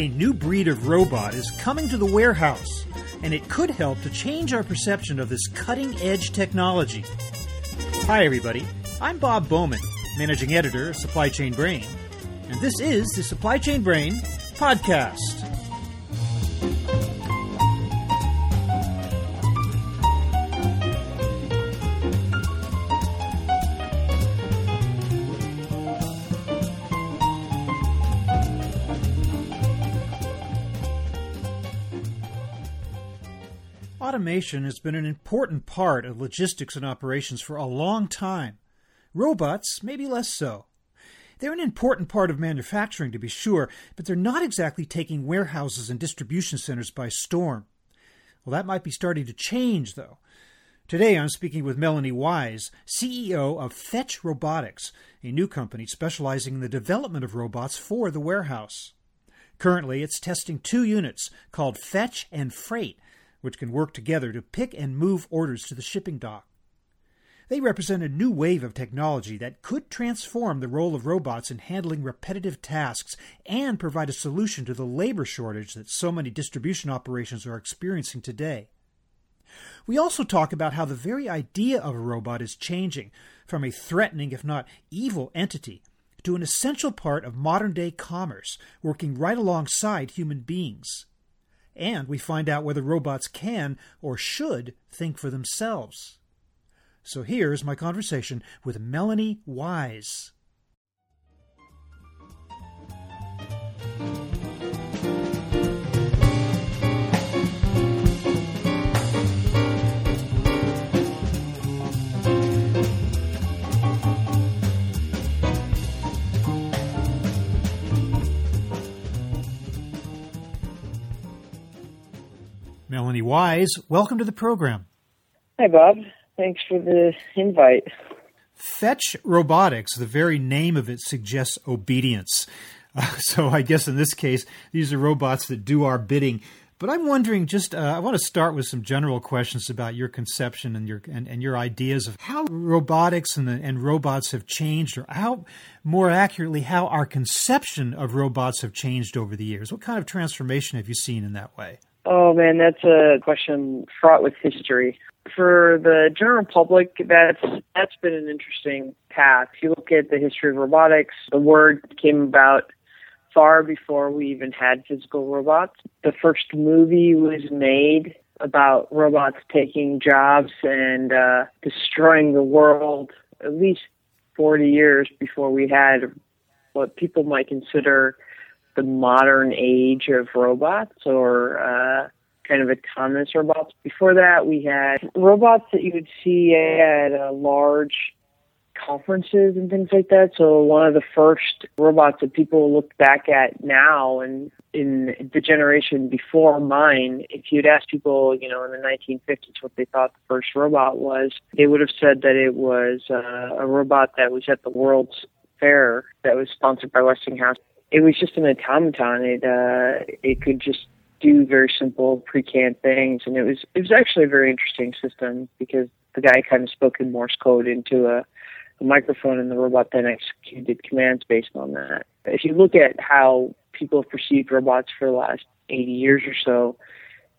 A new breed of robot is coming to the warehouse, and it could help to change our perception of this cutting edge technology. Hi, everybody. I'm Bob Bowman, managing editor of Supply Chain Brain, and this is the Supply Chain Brain podcast. Automation has been an important part of logistics and operations for a long time. Robots, maybe less so. They're an important part of manufacturing, to be sure, but they're not exactly taking warehouses and distribution centers by storm. Well, that might be starting to change, though. Today I'm speaking with Melonee Wise, CEO of Fetch Robotics, a new company specializing in the development of robots for the warehouse. Currently, it's testing two units called Fetch and Freight which can work together to pick and move orders to the shipping dock. They represent a new wave of technology that could transform the role of robots in handling repetitive tasks and provide a solution to the labor shortage that so many distribution operations are experiencing today. We also talk about how the very idea of a robot is changing from a threatening, if not evil, entity to an essential part of modern day commerce, working right alongside human beings and we find out whether robots can or should think for themselves. So here's my conversation with Melonee Wise. Melonee Wise, welcome to the program. Hi, Bob. Thanks for the invite. Fetch Robotics, the very name of it suggests obedience. Uh, so I guess in this case, these are robots that do our bidding. But I'm wondering, just uh, I want to start with some general questions about your conception and your and, and your ideas of how robotics and the, and robots have changed, or how, more accurately, how our conception of robots have changed over the years. What kind of transformation have you seen in that way? Oh man, that's a question fraught with history. For the general public, that's that's been an interesting path. If you look at the history of robotics, the word came about far before we even had physical robots. The first movie was made about robots taking jobs and uh, destroying the world at least 40 years before we had what people might consider the modern age of robots or uh, kind of autonomous robots. Before that, we had robots that you would see at uh, large conferences and things like that. So one of the first robots that people look back at now and in the generation before mine, if you'd asked people, you know, in the 1950s what they thought the first robot was, they would have said that it was uh, a robot that was at the World's Fair that was sponsored by Westinghouse it was just an automaton. It uh, it could just do very simple pre-canned things, and it was it was actually a very interesting system because the guy kind of spoke in Morse code into a, a microphone, and the robot then executed commands based on that. If you look at how people have perceived robots for the last 80 years or so,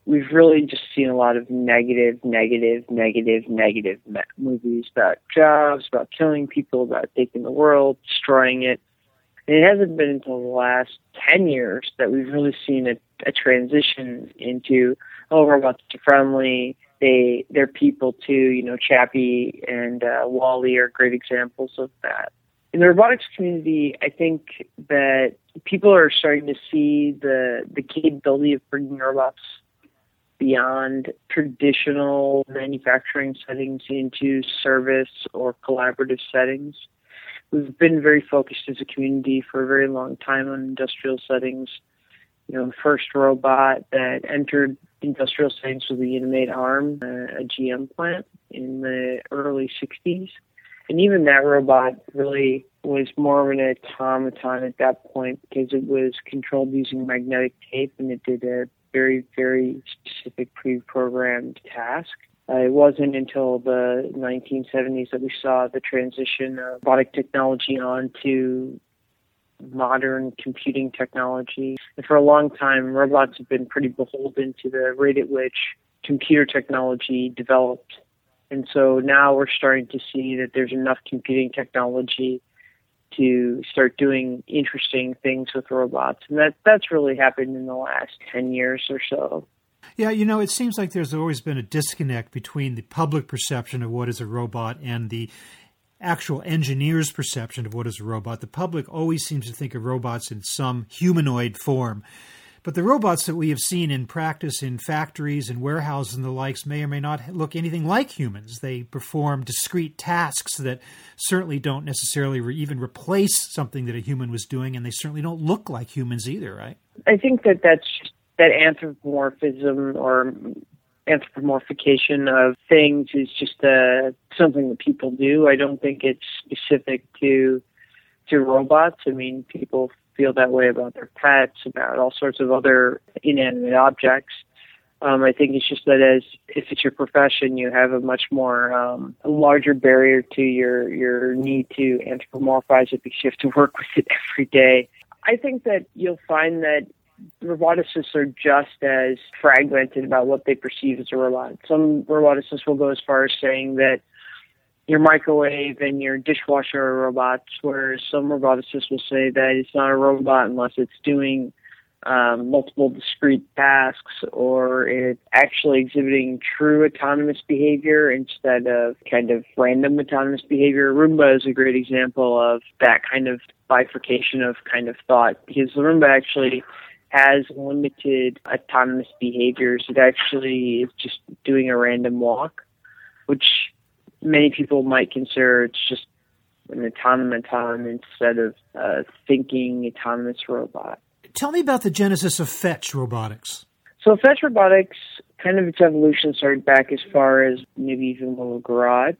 we've really just seen a lot of negative, negative, negative, negative movies about jobs, about killing people, about taking the world, destroying it. And it hasn't been until the last 10 years that we've really seen a, a transition into, oh, robots are friendly. They, they're people too. You know, Chappie and uh, WALL-E are great examples of that. In the robotics community, I think that people are starting to see the, the capability of bringing robots beyond traditional manufacturing settings into service or collaborative settings we've been very focused as a community for a very long time on industrial settings. You know, the first robot that entered industrial settings was the Unimate Arm, uh, a GM plant in the early 60s. And even that robot really was more of an automaton at that point because it was controlled using magnetic tape and it did a very, very specific pre-programmed task. It wasn't until the 1970s that we saw the transition of robotic technology onto modern computing technology. And for a long time, robots have been pretty beholden to the rate at which computer technology developed. And so now we're starting to see that there's enough computing technology to start doing interesting things with robots. And that that's really happened in the last 10 years or so. Yeah, you know, it seems like there's always been a disconnect between the public perception of what is a robot and the actual engineer's perception of what is a robot. The public always seems to think of robots in some humanoid form. But the robots that we have seen in practice in factories and warehouses and the likes may or may not look anything like humans. They perform discrete tasks that certainly don't necessarily re- even replace something that a human was doing, and they certainly don't look like humans either, right? I think that that's that anthropomorphism or anthropomorphication of things is just uh, something that people do. I don't think it's specific to to robots. I mean, people feel that way about their pets, about all sorts of other inanimate objects. Um, I think it's just that as if it's your profession, you have a much more um, a larger barrier to your your need to anthropomorphize it because you have to work with it every day. I think that you'll find that roboticists are just as fragmented about what they perceive as a robot. Some roboticists will go as far as saying that your microwave and your dishwasher are robots, whereas some roboticists will say that it's not a robot unless it's doing um, multiple discrete tasks or it's actually exhibiting true autonomous behavior instead of kind of random autonomous behavior. Roomba is a great example of that kind of bifurcation of kind of thought because the Roomba actually has limited autonomous behaviors. It actually is just doing a random walk, which many people might consider it's just an automaton instead of a thinking autonomous robot. Tell me about the genesis of Fetch Robotics. So Fetch Robotics, kind of its evolution started back as far as maybe even Willow Garage.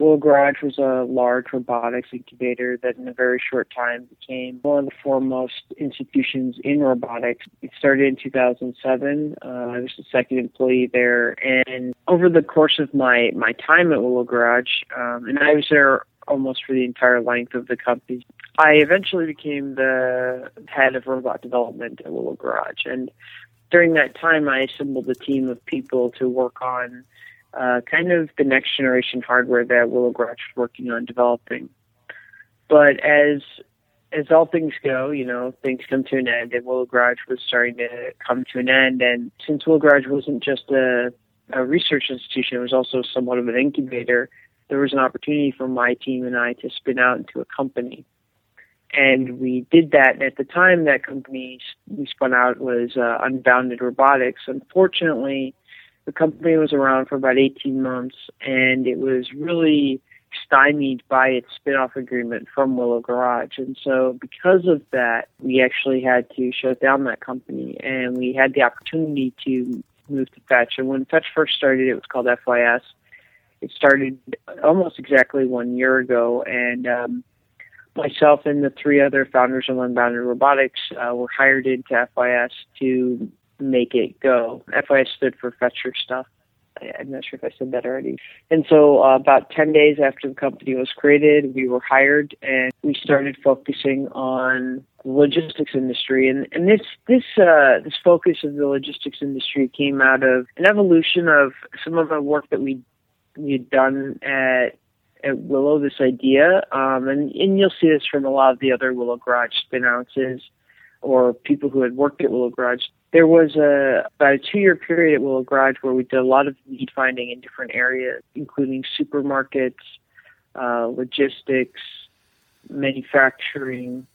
Willow Garage was a large robotics incubator that in a very short time became one of the foremost institutions in robotics. It started in 2007. Uh, I was the second employee there. And over the course of my, my time at Willow Garage, um, and I was there almost for the entire length of the company, I eventually became the head of robot development at Willow Garage. And during that time, I assembled a team of people to work on uh, kind of the next generation hardware that Willow Garage was working on developing. But as as all things go, you know, things come to an end, and Willow Garage was starting to come to an end. And since Willow Garage wasn't just a, a research institution, it was also somewhat of an incubator. There was an opportunity for my team and I to spin out into a company. And we did that. And at the time, that company we spun out was uh, Unbounded Robotics. Unfortunately, the company was around for about 18 months, and it was really stymied by its spin-off agreement from Willow Garage. And so because of that, we actually had to shut down that company, and we had the opportunity to move to Fetch. And when Fetch first started, it was called FYS. It started almost exactly one year ago, and um, myself and the three other founders of Unbounded Robotics uh, were hired into FYS to make it go. FYS stood for Fetcher Stuff. I'm not sure if I said that already. And so, uh, about 10 days after the company was created, we were hired and we started focusing on the logistics industry. And, and this, this, uh, this focus of the logistics industry came out of an evolution of some of the work that we, we had done at, at Willow, this idea. Um, and, and you'll see this from a lot of the other Willow Garage spinouts or people who had worked at Willow Garage there was a about a two year period at Willow Garage where we did a lot of need finding in different areas, including supermarkets, uh, logistics, manufacturing,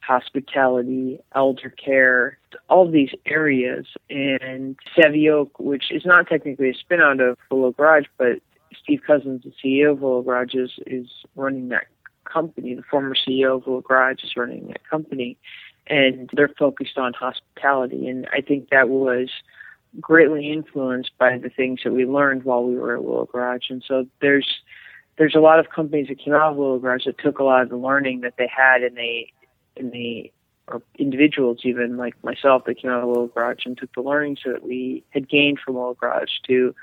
hospitality, elder care, all these areas. And Savioke, which is not technically a spin out of Willow Garage, but Steve Cousins, the CEO of Willow Garage, is, is running that company. The former CEO of Willow Garage is running that company and they're focused on hospitality. And I think that was greatly influenced by the things that we learned while we were at Willow Garage. And so there's there's a lot of companies that came out of Willow Garage that took a lot of the learning that they had and they and they or individuals even like myself that came out of Willow Garage and took the learnings that we had gained from Willow Garage to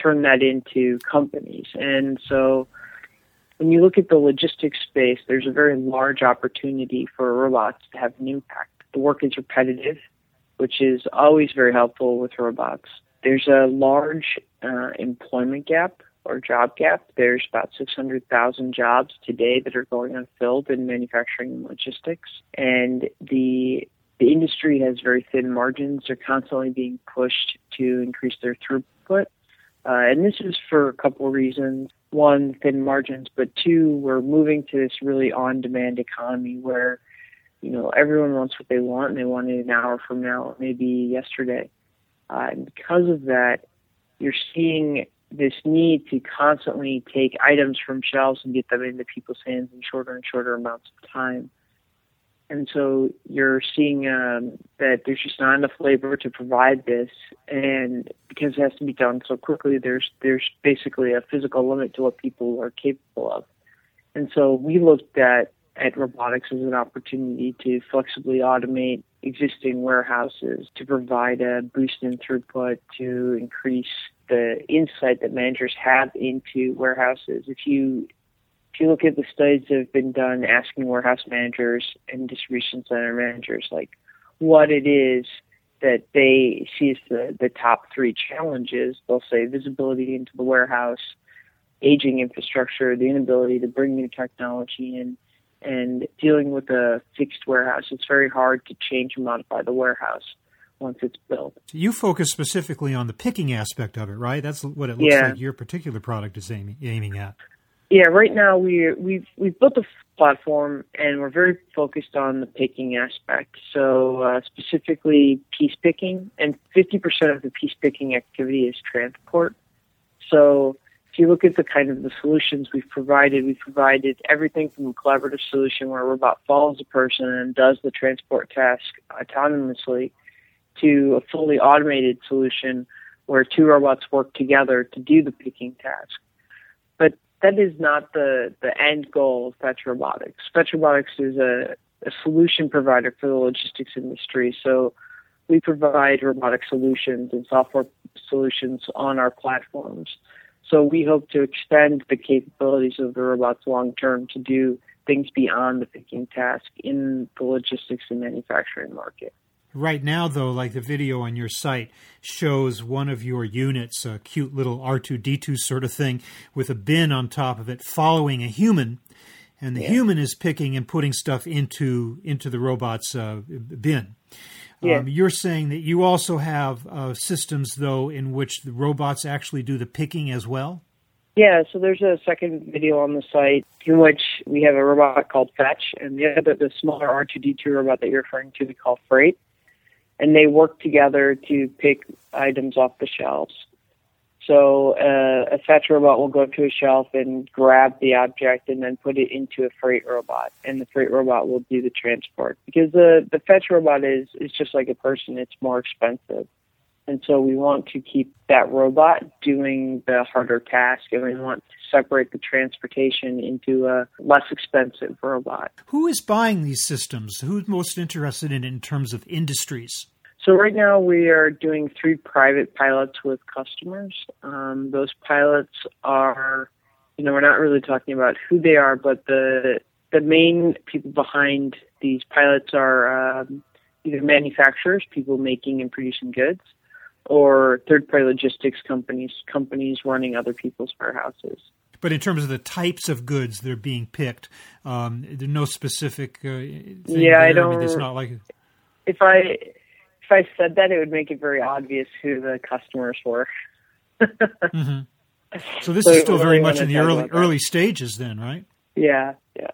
turn that into companies. And so when you look at the logistics space, there's a very large opportunity for robots to have an impact. The work is repetitive, which is always very helpful with robots. There's a large uh, employment gap or job gap. There's about 600,000 jobs today that are going unfilled in manufacturing and logistics, and the the industry has very thin margins. They're constantly being pushed to increase their throughput. Uh, and this is for a couple of reasons. One, thin margins, but two, we're moving to this really on demand economy where, you know, everyone wants what they want and they want it an hour from now, maybe yesterday. Uh, and because of that, you're seeing this need to constantly take items from shelves and get them into people's hands in shorter and shorter amounts of time. And so you're seeing um, that there's just not enough labor to provide this, and because it has to be done so quickly, there's there's basically a physical limit to what people are capable of. And so we looked at at robotics as an opportunity to flexibly automate existing warehouses to provide a boost in throughput to increase the insight that managers have into warehouses. If you if you look at the studies that have been done asking warehouse managers and distribution center managers like what it is that they see as the, the top three challenges, they'll say visibility into the warehouse, aging infrastructure, the inability to bring new technology in, and dealing with a fixed warehouse. It's very hard to change and modify the warehouse once it's built. You focus specifically on the picking aspect of it, right? That's what it looks yeah. like your particular product is aiming, aiming at. Yeah, right now we we've we've built a platform and we're very focused on the picking aspect. So uh, specifically piece picking, and 50% of the piece picking activity is transport. So if you look at the kind of the solutions we've provided, we've provided everything from a collaborative solution where a robot follows a person and does the transport task autonomously to a fully automated solution where two robots work together to do the picking task. That is not the, the end goal of Fetch Robotics. Fetch Robotics is a, a solution provider for the logistics industry. So we provide robotic solutions and software solutions on our platforms. So we hope to extend the capabilities of the robots long term to do things beyond the picking task in the logistics and manufacturing market. Right now, though, like the video on your site shows one of your units, a cute little R2D2 sort of thing with a bin on top of it following a human. And the yeah. human is picking and putting stuff into into the robot's uh, bin. Yeah. Um, you're saying that you also have uh, systems, though, in which the robots actually do the picking as well? Yeah, so there's a second video on the site in which we have a robot called Fetch, and the other, the smaller R2D2 robot that you're referring to, we call Freight and they work together to pick items off the shelves. So uh, a fetch robot will go to a shelf and grab the object and then put it into a freight robot, and the freight robot will do the transport. Because the the fetch robot is is just like a person; it's more expensive, and so we want to keep that robot doing the harder task, and we want to separate the transportation into a less expensive robot. Who is buying these systems? Who's most interested in in terms of industries? So right now we are doing three private pilots with customers. Um, those pilots are, you know, we're not really talking about who they are, but the the main people behind these pilots are um, either manufacturers, people making and producing goods, or third-party logistics companies, companies running other people's warehouses. But in terms of the types of goods that are being picked, um, there's no specific. Uh, yeah. I don't. I mean, it's not like. If I if I said that, it would make it very obvious who the customers were. mm-hmm. So this so is still very much in the early early stages, then, right? Yeah, yeah,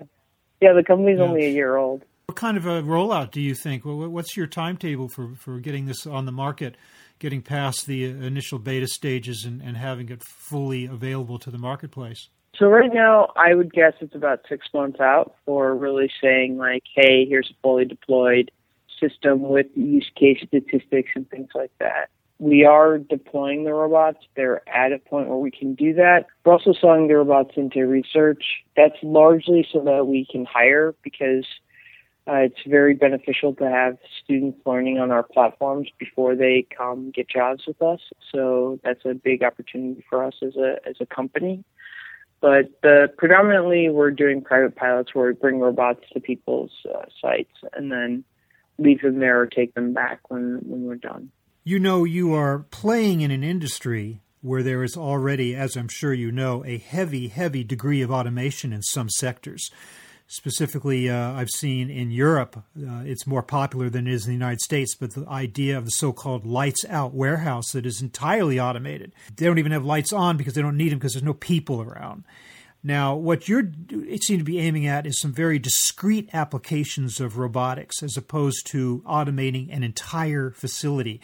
yeah. The company's yeah. only a year old. What kind of a rollout do you think? What's your timetable for, for getting this on the market, getting past the initial beta stages and, and having it fully available to the marketplace? So right now, I would guess it's about six months out for really saying like, hey, here's a fully deployed system with use case statistics and things like that. We are deploying the robots. They're at a point where we can do that. We're also selling the robots into research. That's largely so that we can hire because uh, it's very beneficial to have students learning on our platforms before they come get jobs with us. So that's a big opportunity for us as a as a company. But the, predominantly, we're doing private pilots where we bring robots to people's uh, sites and then leave them there or take them back when, when we're done. You know, you are playing in an industry where there is already, as I'm sure you know, a heavy, heavy degree of automation in some sectors. Specifically, uh, I've seen in Europe, uh, it's more popular than it is in the United States, but the idea of the so called lights out warehouse that is entirely automated. They don't even have lights on because they don't need them because there's no people around. Now, what you're it seems to be aiming at is some very discrete applications of robotics as opposed to automating an entire facility.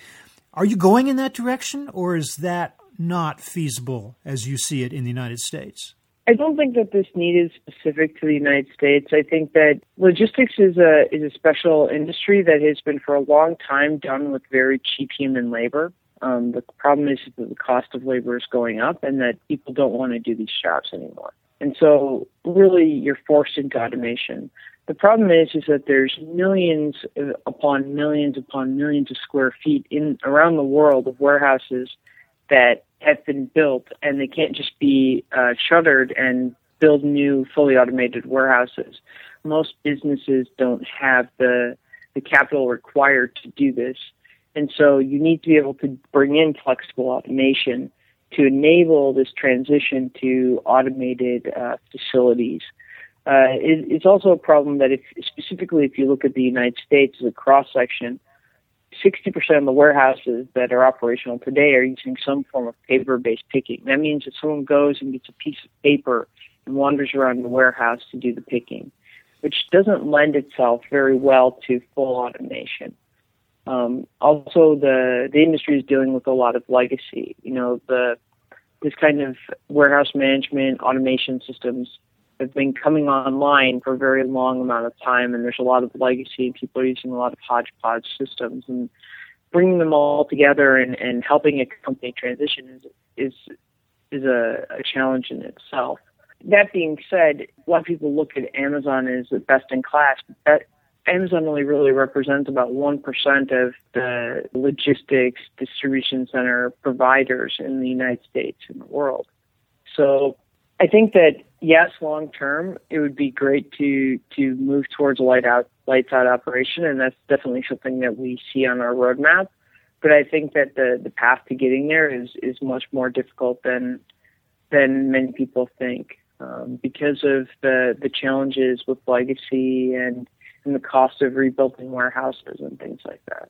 Are you going in that direction, or is that not feasible as you see it in the United States? I don't think that this need is specific to the United States. I think that logistics is a is a special industry that has been for a long time done with very cheap human labor. Um, the problem is that the cost of labor is going up, and that people don't want to do these jobs anymore. And so, really, you're forced into automation. The problem is, is that there's millions upon millions upon millions of square feet in around the world of warehouses that have been built, and they can't just be uh, shuttered and build new fully automated warehouses. Most businesses don't have the the capital required to do this, and so you need to be able to bring in flexible automation to enable this transition to automated uh, facilities. Uh, it, it's also a problem that if specifically if you look at the United States as a cross section, 60% of the warehouses that are operational today are using some form of paper based picking. That means that someone goes and gets a piece of paper and wanders around the warehouse to do the picking, which doesn't lend itself very well to full automation. Um, also, the the industry is dealing with a lot of legacy. You know, the this kind of warehouse management automation systems have been coming online for a very long amount of time, and there's a lot of legacy, and people are using a lot of hodgepodge systems, and bringing them all together and, and helping a company transition is is is a, a challenge in itself. That being said, a lot of people look at Amazon as the best in class. But Amazon only really represents about 1% of the logistics distribution center providers in the United States and the world. So I think that yes, long term, it would be great to to move towards a light out lights out operation, and that's definitely something that we see on our roadmap. But I think that the the path to getting there is is much more difficult than than many people think um, because of the the challenges with legacy and and the cost of rebuilding warehouses and things like that.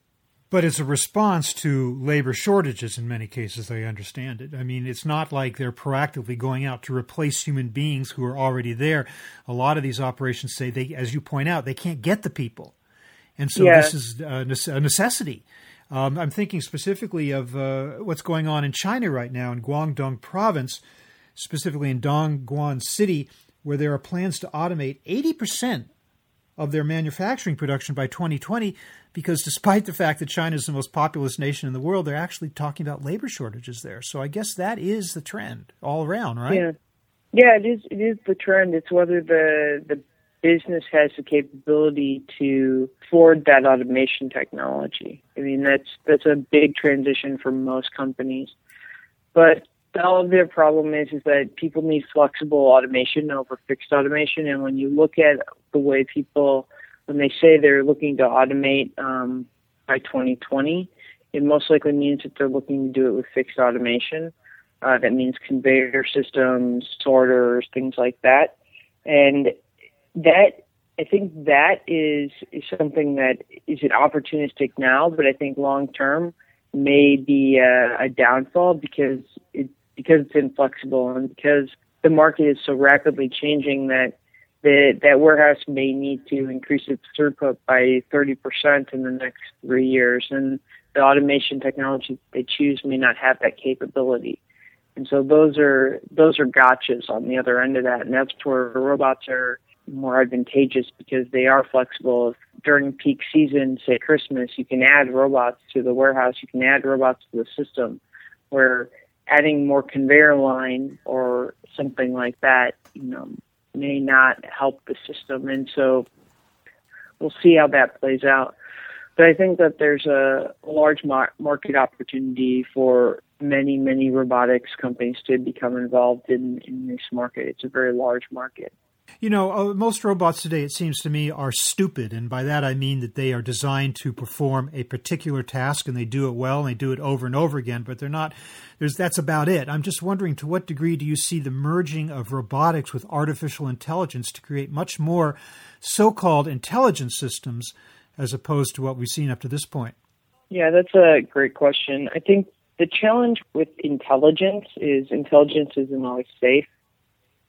But it's a response to labor shortages in many cases, I understand it. I mean, it's not like they're proactively going out to replace human beings who are already there. A lot of these operations say they, as you point out, they can't get the people. And so yeah. this is a necessity. Um, I'm thinking specifically of uh, what's going on in China right now in Guangdong province, specifically in Dongguan City, where there are plans to automate 80% of their manufacturing production by 2020 because despite the fact that China is the most populous nation in the world, they're actually talking about labor shortages there. So I guess that is the trend all around, right? Yeah. Yeah, it is it is the trend. It's whether the the business has the capability to afford that automation technology. I mean that's that's a big transition for most companies. But of their problem is is that people need flexible automation over fixed automation. And when you look at the way people, when they say they're looking to automate um, by 2020, it most likely means that they're looking to do it with fixed automation. Uh, that means conveyor systems, sorters, things like that. And that I think that is is something that is an opportunistic now, but I think long term may be a, a downfall because it because it's inflexible and because the market is so rapidly changing that the, that warehouse may need to increase its throughput by 30% in the next three years. And the automation technology they choose may not have that capability. And so those are those are gotchas on the other end of that, and that's where robots are more advantageous because they are flexible. If during peak season, say Christmas, you can add robots to the warehouse, you can add robots to the system, where adding more conveyor line or something like that, you know, may not help the system. And so we'll see how that plays out. But I think that there's a large mar- market opportunity for many, many robotics companies to become involved in, in this market. It's a very large market. You know, uh, most robots today, it seems to me, are stupid. And by that I mean that they are designed to perform a particular task and they do it well and they do it over and over again, but they're not, there's, that's about it. I'm just wondering to what degree do you see the merging of robotics with artificial intelligence to create much more so called intelligence systems as opposed to what we've seen up to this point? Yeah, that's a great question. I think the challenge with intelligence is intelligence isn't always safe.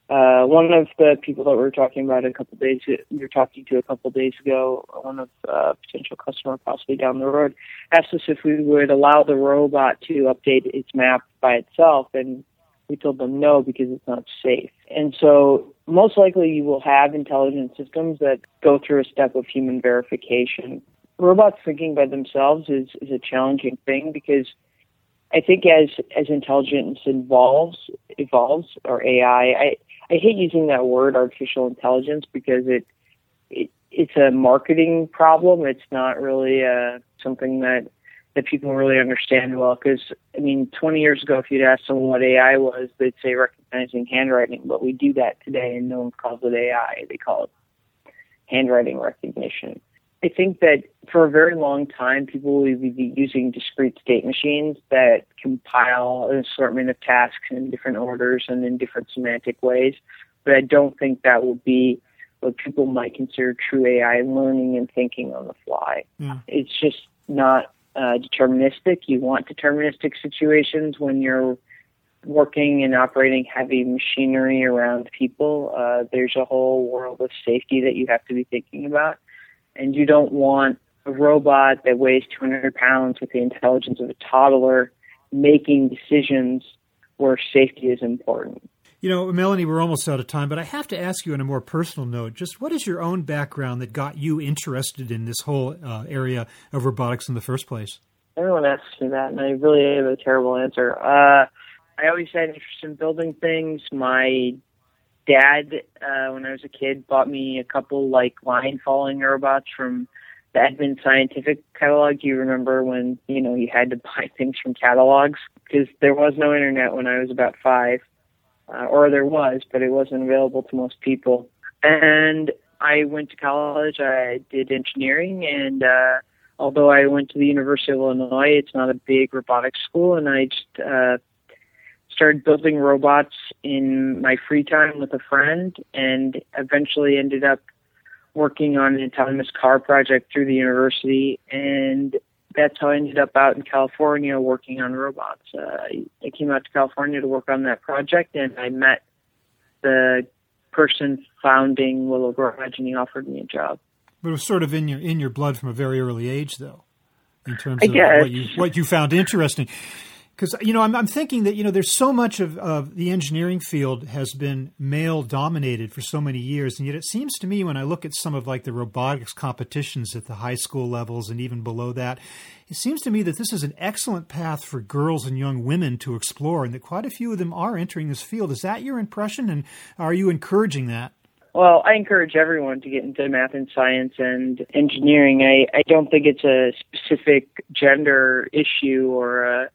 Uh, one of the people that we were talking about a couple days, we were talking to a couple days ago, one of uh, potential customer possibly down the road, asked us if we would allow the robot to update its map by itself, and we told them no because it's not safe. And so, most likely, you will have intelligent systems that go through a step of human verification. Robots thinking by themselves is is a challenging thing because I think as as intelligence evolves evolves or AI, I I hate using that word artificial intelligence because it, it it's a marketing problem. It's not really uh, something that that people really understand well. Because I mean, 20 years ago, if you'd asked someone what AI was, they'd say recognizing handwriting. But we do that today, and no one calls it AI. They call it handwriting recognition. I think that for a very long time, people will be using discrete state machines that compile an assortment of tasks in different orders and in different semantic ways. But I don't think that will be what people might consider true AI learning and thinking on the fly. Yeah. It's just not uh, deterministic. You want deterministic situations when you're working and operating heavy machinery around people. Uh, there's a whole world of safety that you have to be thinking about and you don't want a robot that weighs 200 pounds with the intelligence of a toddler making decisions where safety is important. You know, Melonee, we're almost out of time, but I have to ask you on a more personal note just what is your own background that got you interested in this whole uh, area of robotics in the first place? Everyone asks me that, and I really have a terrible answer. Uh, I always had interest in building things. My dad, uh, when I was a kid, bought me a couple like line following robots from the Edmund Scientific catalog. You remember when you know you had to buy things from catalogs because there was no internet when I was about five, uh, or there was, but it wasn't available to most people. And I went to college. I did engineering, and uh, although I went to the University of Illinois, it's not a big robotics school, and I just uh, started building robots in my free time with a friend and eventually ended up working on an autonomous car project through the university and that's how I ended up out in California working on robots. Uh, I came out to California to work on that project and I met the person founding Willow Garage and he offered me a job. But it was sort of in your in your blood from a very early age though, in terms of what you what you found interesting because you know I'm, I'm, thinking that you know there's so much of, of the engineering field has been male dominated for so many years and yet it seems to me when i look at some of like the robotics competitions at the high school levels and even below that it seems to me that this is an excellent path for girls and young women to explore and that quite a few of them are entering this field is that your impression and are you encouraging that well, I encourage everyone to get into math and science and engineering. I, I don't think it's a specific gender issue or a,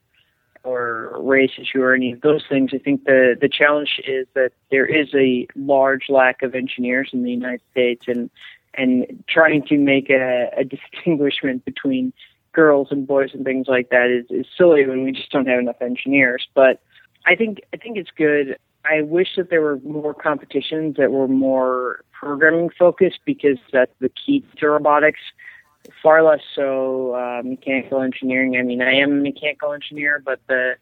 or race issue or any of those things. I think the the challenge is that there is a large lack of engineers in the United States, and and trying to make a, a distinguishment between girls and boys and things like that is, is silly when we just don't have enough engineers. But I think I think it's good. I wish that there were more competitions that were more programming focused because that's the key to robotics far less so uh, mechanical engineering. I mean, I am a mechanical engineer, but the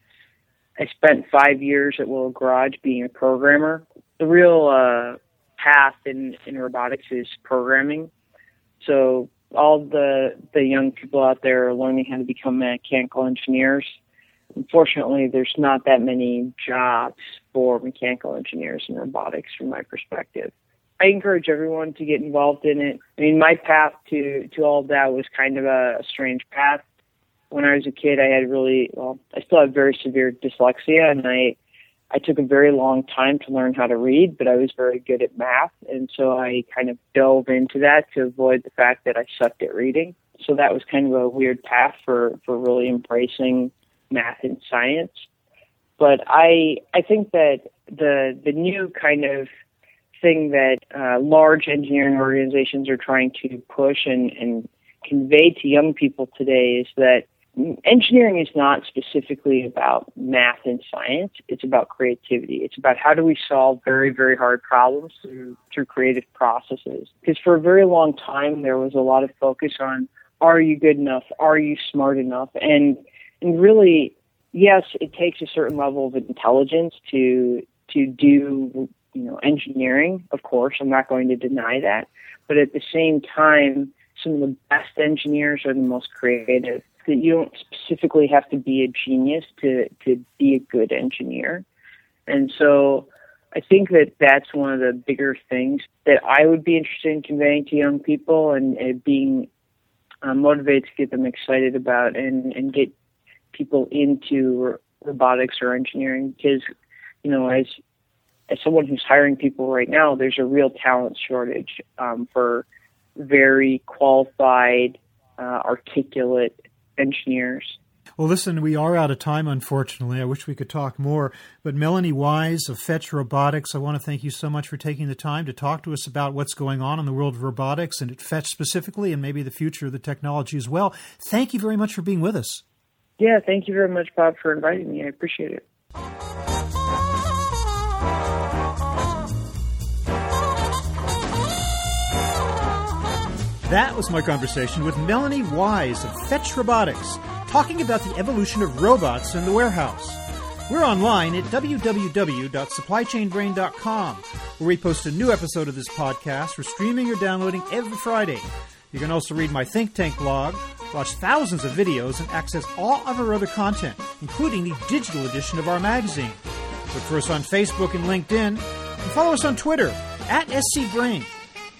I spent five years at Willow Garage being a programmer. The real uh, path in in robotics is programming. So all the the young people out there are learning how to become mechanical engineers. Unfortunately, there's not that many jobs for mechanical engineers in robotics, from my perspective. I encourage everyone to get involved in it. I mean, my path to to all of that was kind of a, a strange path. When I was a kid, I had really well, I still have very severe dyslexia, and I I took a very long time to learn how to read, but I was very good at math, and so I kind of dove into that to avoid the fact that I sucked at reading. so that was kind of a weird path for for really embracing math and science. But I I think that the the new kind of thing that uh, large engineering organizations are trying to push and, and convey to young people today is that engineering is not specifically about math and science. It's about creativity. It's about how do we solve very, very hard problems through, through creative processes. Because for a very long time, there was a lot of focus on, are you good enough? Are you smart enough? And, and really, yes, it takes a certain level of intelligence to, to do, you know, engineering. Of course, I'm not going to deny that. But at the same time, some of the best engineers are the most creative that you don't specifically have to be a genius to to be a good engineer. And so I think that that's one of the bigger things that I would be interested in conveying to young people and, and being uh, motivated to get them excited about and, and get people into robotics or engineering because, you know, as as someone who's hiring people right now, there's a real talent shortage um, for very qualified, uh, articulate engineers. Well, listen, we are out of time, unfortunately. I wish we could talk more. But Melonee Wise of Fetch Robotics, I want to thank you so much for taking the time to talk to us about what's going on in the world of robotics and at Fetch specifically, and maybe the future of the technology as well. Thank you very much for being with us. Yeah, thank you very much, Bob, for inviting me. I appreciate it. That was my conversation with Melonee Wise of Fetch Robotics, talking about the evolution of robots in the warehouse. We're online at www.supplychainbrain.com, where we post a new episode of this podcast for streaming or downloading every Friday. You can also read my Think Tank blog, watch thousands of videos, and access all of our other content, including the digital edition of our magazine. Look for us on Facebook and LinkedIn, and follow us on Twitter at SCBrain.